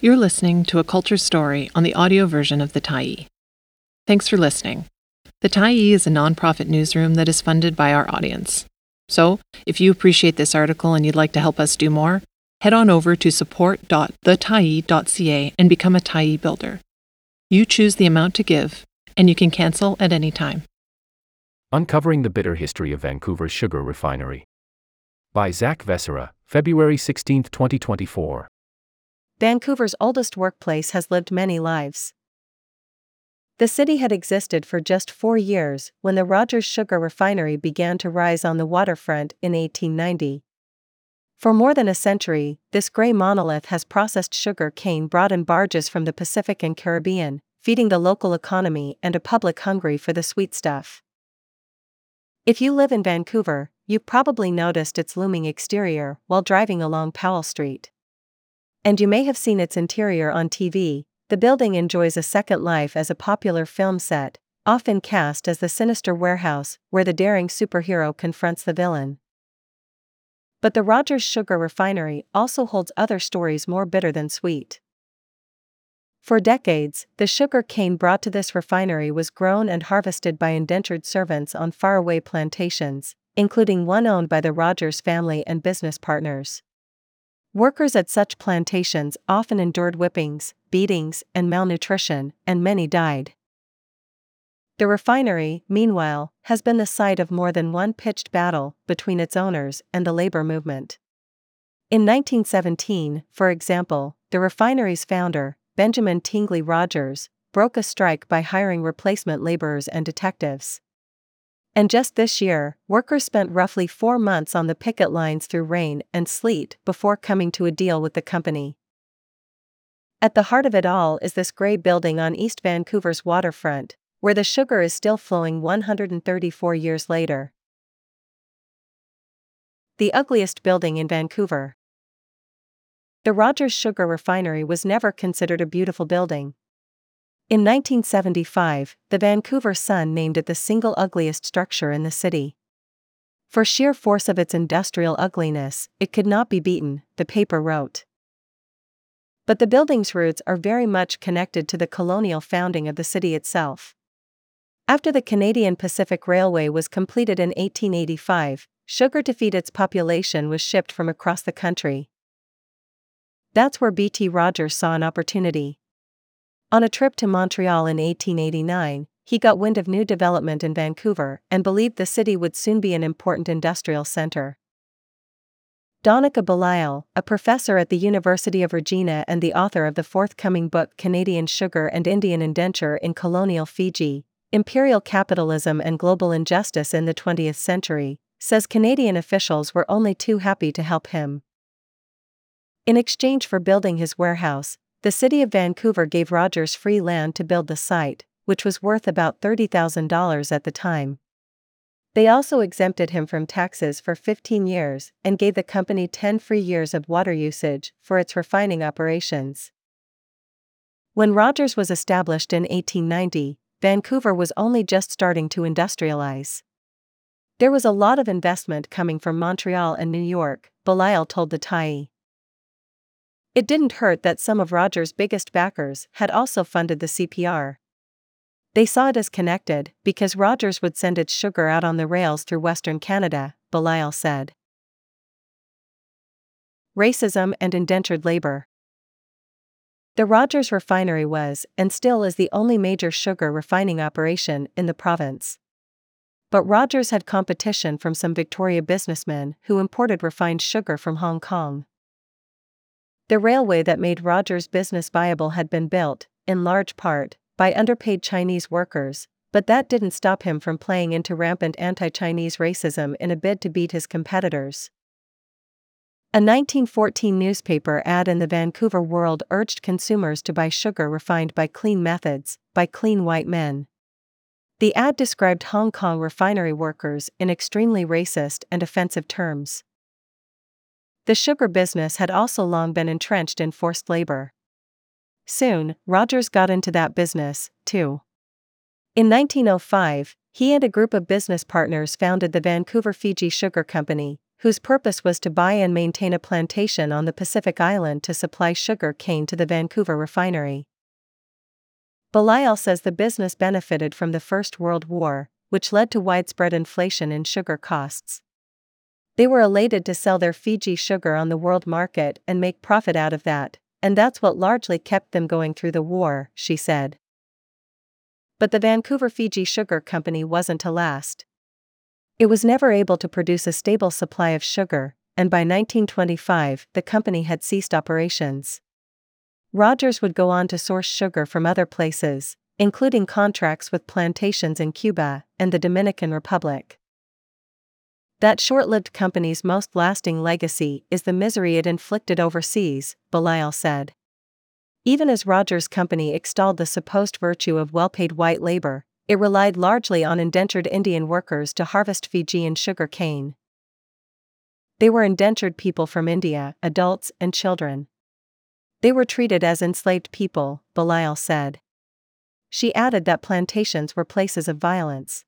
You're listening to a culture story on the audio version of The Tyee. Thanks for listening. The Tyee is a nonprofit newsroom that is funded by our audience. So, if you appreciate this article and you'd like to help us do more, head on over to support.thetyee.ca and become a Tyee builder. You choose the amount to give, and you can cancel at any time. Uncovering the Bitter History of Vancouver's Sugar Refinery. By Zak Vescera, February 16, 2024. Vancouver's oldest workplace has lived many lives. The city had existed for just four years when the Rogers Sugar Refinery began to rise on the waterfront in 1890. For more than a century, this gray monolith has processed sugar cane brought in barges from the Pacific and Caribbean, feeding the local economy and a public hungry for the sweet stuff. If you live in Vancouver, you've probably noticed its looming exterior while driving along Powell Street. And you may have seen its interior on TV. The building enjoys a second life as a popular film set, often cast as the sinister warehouse where the daring superhero confronts the villain. But the Rogers Sugar Refinery also holds other stories more bitter than sweet. For decades, the sugar cane brought to this refinery was grown and harvested by indentured servants on faraway plantations, including one owned by the Rogers family and business partners. Workers at such plantations often endured whippings, beatings, and malnutrition, and many died. The refinery, meanwhile, has been the site of more than one pitched battle between its owners and the labor movement. In 1917, for example, the refinery's founder, Benjamin Tingley Rogers, broke a strike by hiring replacement laborers and detectives. And just this year, workers spent roughly four months on the picket lines through rain and sleet before coming to a deal with the company. At the heart of it all is this grey building on East Vancouver's waterfront, where the sugar is still flowing 134 years later. The ugliest building in Vancouver. The Rogers Sugar Refinery was never considered a beautiful building. In 1975, the Vancouver Sun named it the single ugliest structure in the city. For sheer force of its industrial ugliness, it could not be beaten, the paper wrote. But the building's roots are very much connected to the colonial founding of the city itself. After the Canadian Pacific Railway was completed in 1885, sugar to feed its population was shipped from across the country. That's where B.T. Rogers saw an opportunity. On a trip to Montreal in 1889, he got wind of new development in Vancouver and believed the city would soon be an important industrial center. Donica Belisle, a professor at the University of Regina and the author of the forthcoming book Canadian Sugar and Indian Indenture in Colonial Fiji Imperial Capitalism and Global Injustice in the 20th Century, says Canadian officials were only too happy to help him. In exchange for building his warehouse, the city of Vancouver gave Rogers free land to build the site, which was worth about $30,000 at the time. They also exempted him from taxes for 15 years and gave the company 10 free years of water usage for its refining operations. When Rogers was established in 1890, Vancouver was only just starting to industrialize. There was a lot of investment coming from Montreal and New York, Belisle told the Tyee. It didn't hurt that some of Rogers' biggest backers had also funded the CPR. They saw it as connected because Rogers would send its sugar out on the rails through Western Canada, Belisle said. Racism and indentured labor. The Rogers refinery was, and still is, the only major sugar refining operation in the province. But Rogers had competition from some Victoria businessmen who imported refined sugar from Hong Kong. The railway that made Rogers' business viable had been built, in large part, by underpaid Chinese workers, but that didn't stop him from playing into rampant anti Chinese racism in a bid to beat his competitors. A 1914 newspaper ad in the Vancouver World urged consumers to buy sugar refined by clean methods, by clean white men. The ad described Hong Kong refinery workers in extremely racist and offensive terms. The sugar business had also long been entrenched in forced labor. Soon, Rogers got into that business, too. In 1905, he and a group of business partners founded the Vancouver Fiji Sugar Company, whose purpose was to buy and maintain a plantation on the Pacific Island to supply sugar cane to the Vancouver refinery. Belisle says the business benefited from the First World War, which led to widespread inflation in sugar costs. They were elated to sell their Fiji sugar on the world market and make profit out of that, and that's what largely kept them going through the war, she said. But the Vancouver Fiji Sugar Company wasn't to last. It was never able to produce a stable supply of sugar, and by 1925 the company had ceased operations. Rogers would go on to source sugar from other places, including contracts with plantations in Cuba and the Dominican Republic. That short lived company's most lasting legacy is the misery it inflicted overseas, Belisle said. Even as Rogers' company extolled the supposed virtue of well paid white labor, it relied largely on indentured Indian workers to harvest Fijian sugar cane. They were indentured people from India, adults and children. They were treated as enslaved people, Belisle said. She added that plantations were places of violence.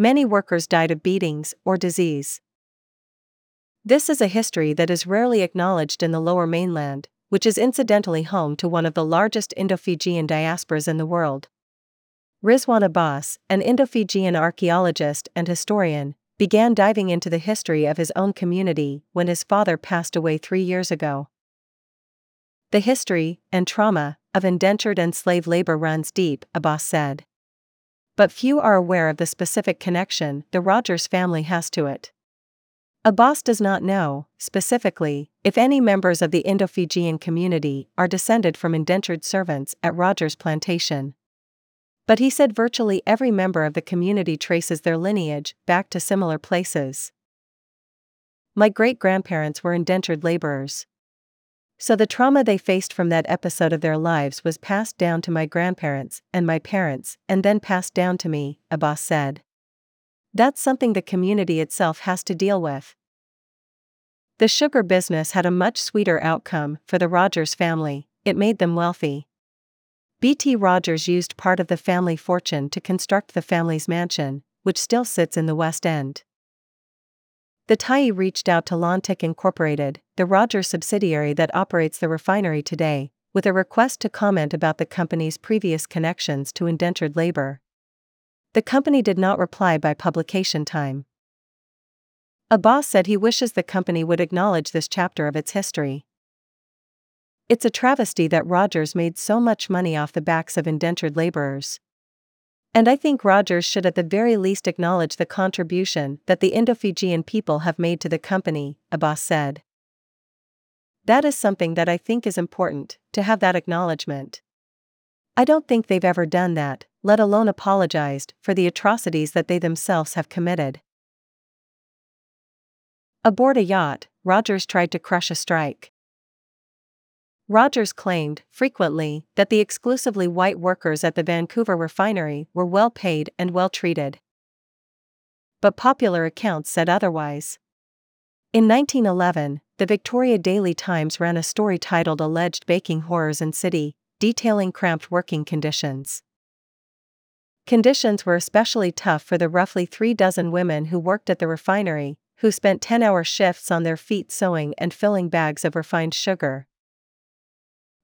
Many workers died of beatings or disease. This is a history that is rarely acknowledged in the lower mainland, which is incidentally home to one of the largest Indo-Fijian diasporas in the world. Rizwan Abbas, an Indo-Fijian archaeologist and historian, began diving into the history of his own community when his father passed away three years ago. The history and trauma of indentured and slave labor runs deep, Abbas said. But few are aware of the specific connection the Rogers family has to it. Abbas does not know, specifically, if any members of the Indo Fijian community are descended from indentured servants at Rogers Plantation. But he said virtually every member of the community traces their lineage back to similar places. My great grandparents were indentured laborers. So the trauma they faced from that episode of their lives was passed down to my grandparents and my parents, and then passed down to me, Abbas said. That's something the community itself has to deal with. The sugar business had a much sweeter outcome for the Rogers family, it made them wealthy. B.T. Rogers used part of the family fortune to construct the family's mansion, which still sits in the West End. The Tyee reached out to Lantic Incorporated, the Rogers subsidiary that operates the refinery today, with a request to comment about the company's previous connections to indentured labor. The company did not reply by publication time. Abbas said he wishes the company would acknowledge this chapter of its history. It's a travesty that Rogers made so much money off the backs of indentured laborers. And I think Rogers should at the very least acknowledge the contribution that the Indo-Fijian people have made to the company, Abbas said. That is something that I think is important, to have that acknowledgement. I don't think they've ever done that, let alone apologized for the atrocities that they themselves have committed. Aboard a yacht, Rogers tried to crush a strike. Rogers claimed, frequently, that the exclusively white workers at the Vancouver refinery were well paid and well treated. But popular accounts said otherwise. In 1911, the Victoria Daily Times ran a story titled Alleged Baking Horrors in City, detailing cramped working conditions. Conditions were especially tough for the roughly three dozen women who worked at the refinery, who spent 10 hour shifts on their feet sewing and filling bags of refined sugar,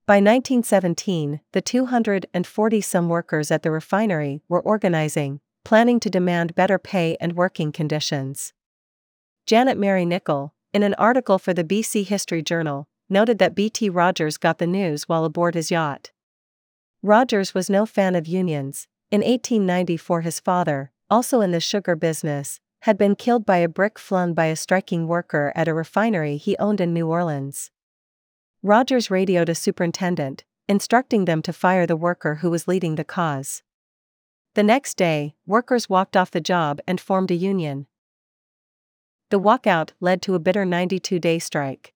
by 1917, the 240 some workers at the refinery were organizing, planning to demand better pay and working conditions. Janet Mary Nicol, in an article for the BC History Journal, noted that B.T. Rogers got the news while aboard his yacht. Rogers was no fan of unions. In 1894, his father, also in the sugar business, had been killed by a brick flung by a striking worker at a refinery he owned in New Orleans. Rogers radioed a superintendent, instructing them to fire the worker who was leading the cause. The next day, workers walked off the job and formed a union. The walkout led to a bitter 92 day strike.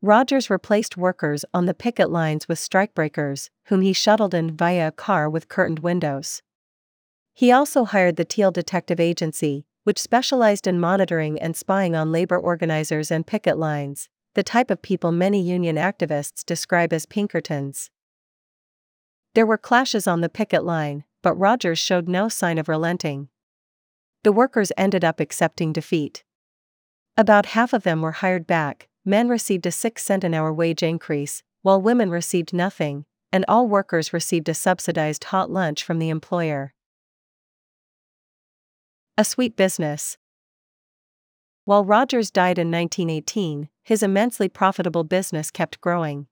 Rogers replaced workers on the picket lines with strikebreakers, whom he shuttled in via a car with curtained windows. He also hired the Thiel Detective Agency, which specialized in monitoring and spying on labor organizers and picket lines, the type of people many union activists describe as Pinkertons. There were clashes on the picket line, but Rogers showed no sign of relenting. The workers ended up accepting defeat. About half of them were hired back, men received a 6 cent an hour wage increase, while women received nothing, and all workers received a subsidized hot lunch from the employer. A sweet business. While Rogers died in 1918, his immensely profitable business kept growing.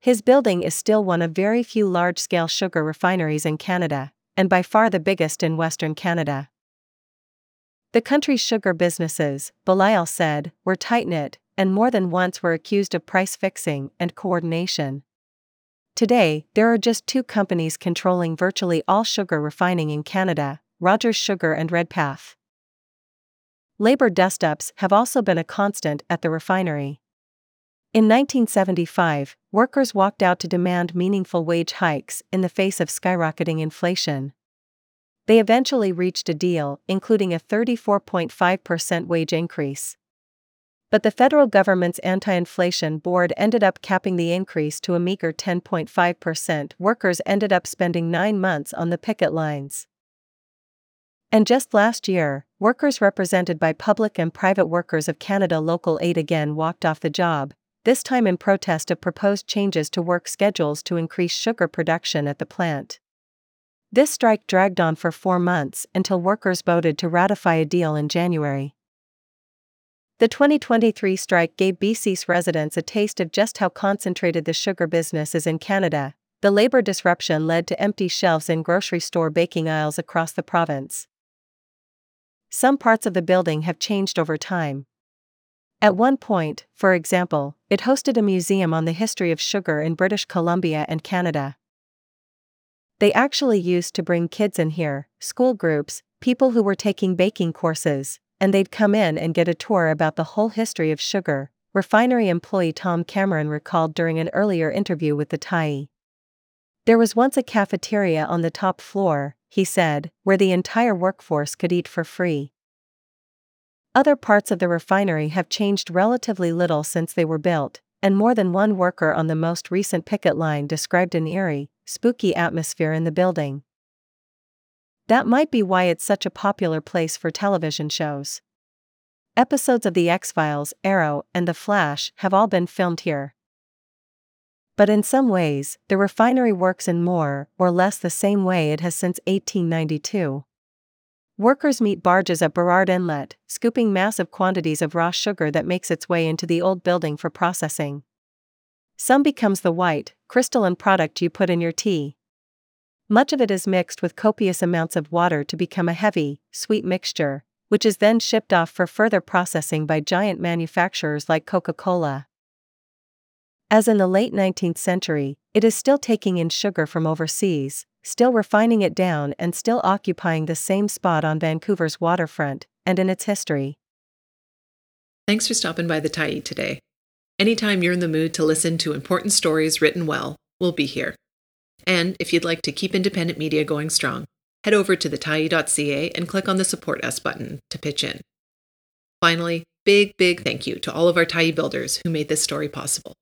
His building is still one of very few large scale sugar refineries in Canada, and by far the biggest in Western Canada. The country's sugar businesses, Belisle said, were tight knit, and more than once were accused of price fixing and coordination. Today, there are just two companies controlling virtually all sugar refining in Canada Rogers Sugar and Redpath. Labor dustups have also been a constant at the refinery. In 1975, workers walked out to demand meaningful wage hikes in the face of skyrocketing inflation. They eventually reached a deal, including a 34.5% wage increase. But the federal government's anti inflation board ended up capping the increase to a meager 10.5%. Workers ended up spending nine months on the picket lines. And just last year, workers represented by Public and Private Workers of Canada Local 8 again walked off the job, this time in protest of proposed changes to work schedules to increase sugar production at the plant. This strike dragged on for four months until workers voted to ratify a deal in January. The 2023 strike gave BC's residents a taste of just how concentrated the sugar business is in Canada. The labor disruption led to empty shelves in grocery store baking aisles across the province. Some parts of the building have changed over time, at one point, for example, it hosted a museum on the history of sugar in British Columbia and Canada. They actually used to bring kids in here, school groups, people who were taking baking courses, and they'd come in and get a tour about the whole history of sugar, refinery employee Tom Cameron recalled during an earlier interview with the Tyee. There was once a cafeteria on the top floor, he said, where the entire workforce could eat for free. Other parts of the refinery have changed relatively little since they were built, and more than one worker on the most recent picket line described an eerie, spooky atmosphere in the building. That might be why it's such a popular place for television shows. Episodes of The X Files, Arrow, and The Flash have all been filmed here. But in some ways, the refinery works in more or less the same way it has since 1892. Workers meet barges at Burrard Inlet, scooping massive quantities of raw sugar that makes its way into the old building for processing. Some becomes the white, crystalline product you put in your tea. Much of it is mixed with copious amounts of water to become a heavy, sweet mixture, which is then shipped off for further processing by giant manufacturers like Coca Cola. As in the late 19th century, it is still taking in sugar from overseas, still refining it down and still occupying the same spot on Vancouver's waterfront and in its history. Thanks for stopping by the Tyee today. Anytime you're in the mood to listen to important stories written well, we'll be here. And if you'd like to keep independent media going strong, head over to thetyee.ca and click on the Support Us button to pitch in. Finally, big, big thank you to all of our Tyee builders who made this story possible.